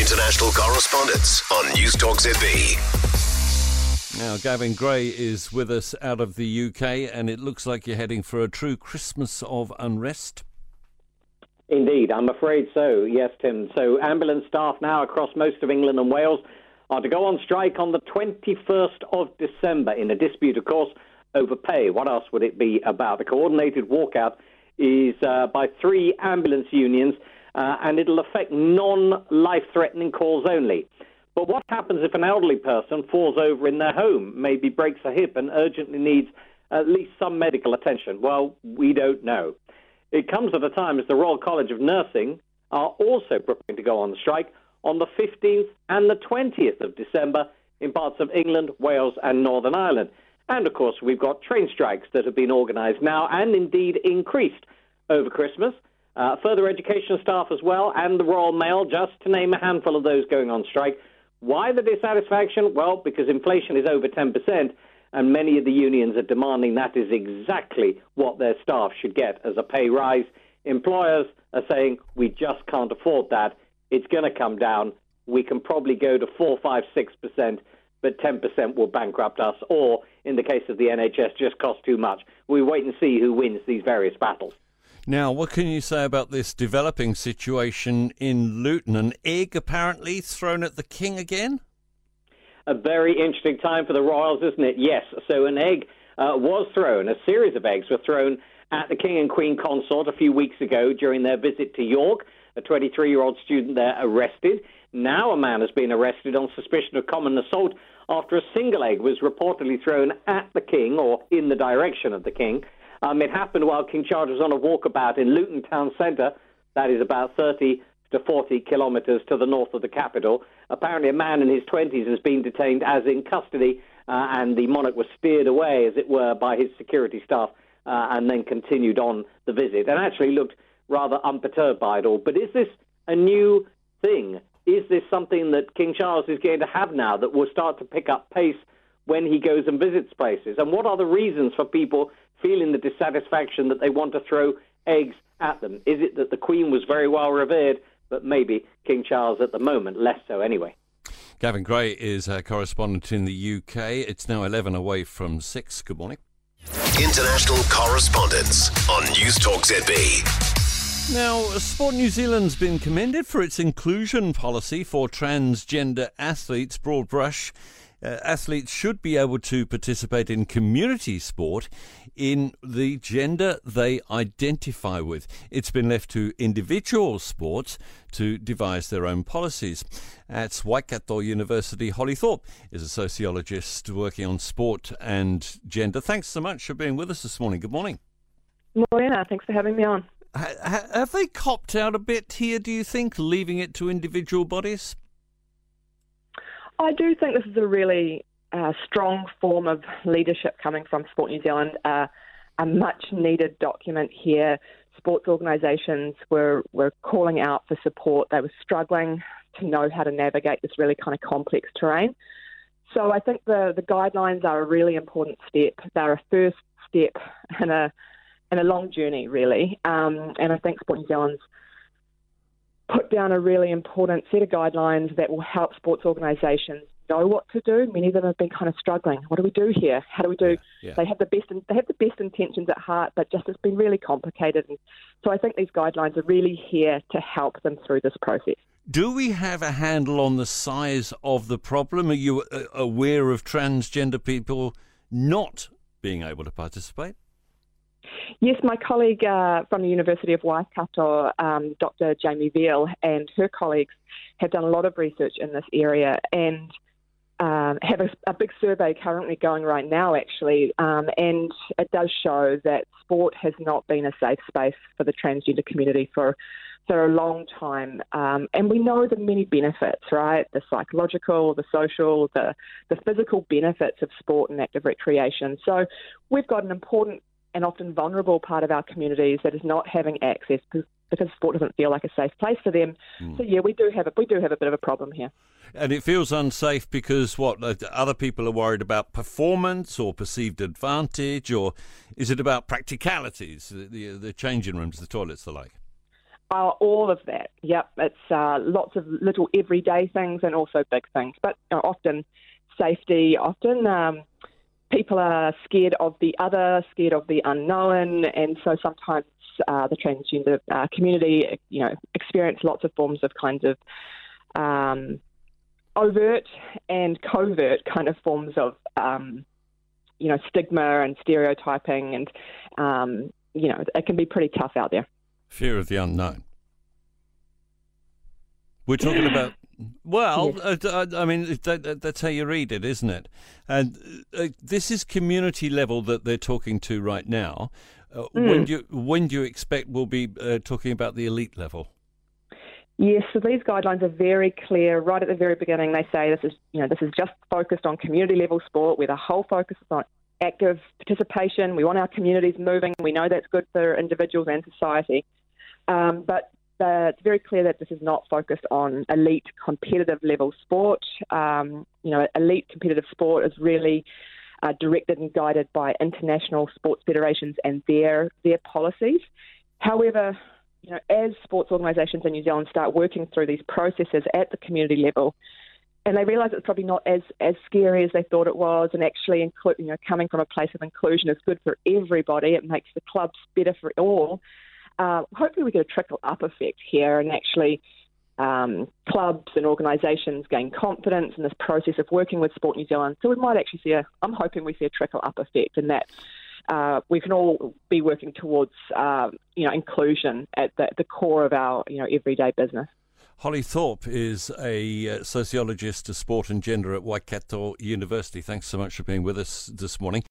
International correspondence on News Talk ZB. Now, Gavin Gray is with us out of the UK, and it looks like you're heading for a true Christmas of unrest. Indeed, I'm afraid so. Yes, Tim. So, ambulance staff now across most of England and Wales are to go on strike on the 21st of December in a dispute, of course, over pay. What else would it be about? The coordinated walkout is uh, by three ambulance unions, uh, and it'll affect non life threatening calls only. But what happens if an elderly person falls over in their home, maybe breaks a hip, and urgently needs at least some medical attention? Well, we don't know. It comes at a time as the Royal College of Nursing are also preparing to go on strike on the 15th and the 20th of December in parts of England, Wales, and Northern Ireland. And of course, we've got train strikes that have been organised now and indeed increased over Christmas. Uh, further education staff as well, and the Royal Mail, just to name a handful of those going on strike. Why the dissatisfaction? Well, because inflation is over 10%, and many of the unions are demanding that is exactly what their staff should get as a pay rise. Employers are saying, we just can't afford that. It's going to come down. We can probably go to 4, 5, 6%, but 10% will bankrupt us, or in the case of the NHS, just cost too much. We wait and see who wins these various battles. Now, what can you say about this developing situation in Luton? An egg apparently thrown at the king again? A very interesting time for the Royals, isn't it? Yes. So, an egg uh, was thrown, a series of eggs were thrown at the King and Queen consort a few weeks ago during their visit to York. A 23 year old student there arrested. Now, a man has been arrested on suspicion of common assault after a single egg was reportedly thrown at the King or in the direction of the King. Um, it happened while King Charles was on a walkabout in Luton town centre. That is about 30 to 40 kilometres to the north of the capital. Apparently, a man in his 20s has been detained as in custody, uh, and the monarch was steered away, as it were, by his security staff uh, and then continued on the visit and actually looked rather unperturbed by it all. But is this a new thing? Is this something that King Charles is going to have now that will start to pick up pace when he goes and visits places? And what are the reasons for people feeling the dissatisfaction that they want to throw eggs at them? Is it that the Queen was very well revered, but maybe King Charles at the moment less so anyway? Gavin Gray is a correspondent in the UK. It's now 11 away from 6. Good morning. International correspondence on News Talk ZB. Now, Sport New Zealand's been commended for its inclusion policy for transgender athletes, broad brush uh, athletes should be able to participate in community sport in the gender they identify with. It's been left to individual sports to devise their own policies. At Waikato University, Holly Thorpe is a sociologist working on sport and gender. Thanks so much for being with us this morning. Good morning. Morning, thanks for having me on. have they copped out a bit here, do you think, leaving it to individual bodies? I do think this is a really uh, strong form of leadership coming from Sport New Zealand. Uh, a much needed document here. Sports organisations were, were calling out for support. They were struggling to know how to navigate this really kind of complex terrain. So I think the, the guidelines are a really important step. They're a first step in a in a long journey, really. Um, and I think Sport New Zealand's put down a really important set of guidelines that will help sports organisations know what to do. Many of them have been kind of struggling. What do we do here? How do we do? Yeah, yeah. They have the best they have the best intentions at heart, but just it's been really complicated. And so I think these guidelines are really here to help them through this process. Do we have a handle on the size of the problem? Are you uh, aware of transgender people not being able to participate? Yes, my colleague uh, from the University of Waikato, um, Dr. Jaimie Veale, and her colleagues have done a lot of research in this area and um, have a, a, big survey currently going right now, actually, um, and it does show that sport has not been a safe space for the transgender community for for a long time. Um, and we know the many benefits, right? The psychological, the social, the the physical benefits of sport and active recreation. So we've got an important and often vulnerable part of our communities that is not having access because sport doesn't feel like a safe place for them. Mm. So yeah, we do have a, we do have a bit of a problem here. And it feels unsafe because what uh, other people are worried about performance or perceived advantage, or is it about practicalities, the, the, the changing rooms, the toilets, the like? Uh, all of that. Yep, it's uh, lots of little everyday things and also big things, but you know, often safety. Often um, people are scared of the other, scared of the unknown, and so sometimes uh, the transgender uh, community, you know, experience lots of forms of kinds of um, overt and covert kind of forms of, um, you know, stigma and stereotyping, and um, you know, it can be pretty tough out there. Fear of the unknown. We're talking about well, yes. uh, I mean that, that's how you read it, isn't it? And uh, this is community level that they're talking to right now. Uh, mm. When do you when do you expect we'll be uh, talking about the elite level? Yes, so these guidelines are very clear. Right at the very beginning, they say this is you know this is just focused on community level sport, where the whole focus is on active participation. We want our communities moving. We know that's good for individuals and society. Um, but it's very clear that this is not focused on elite competitive level sport. Um, you know, elite competitive sport is really uh, directed and guided by international sports federations and their their policies. However, you know, as sports organisations in New Zealand start working through these processes at the community level, and they realise it's probably not as as scary as they thought it was, and actually, inclu- you know, coming from a place of inclusion is good for everybody. It makes the clubs better for all uh, hopefully we get a trickle up effect here and actually um, clubs and organisations gain confidence in this process of working with Sport New Zealand. So we might actually see a, I'm hoping we see a trickle up effect and that uh, we can all be working towards, uh, you know, inclusion at the, the core of our, you know, everyday business. Holly Thorpe is a uh, sociologist of sport and gender at Waikato University. Thanks so much for being with us this morning.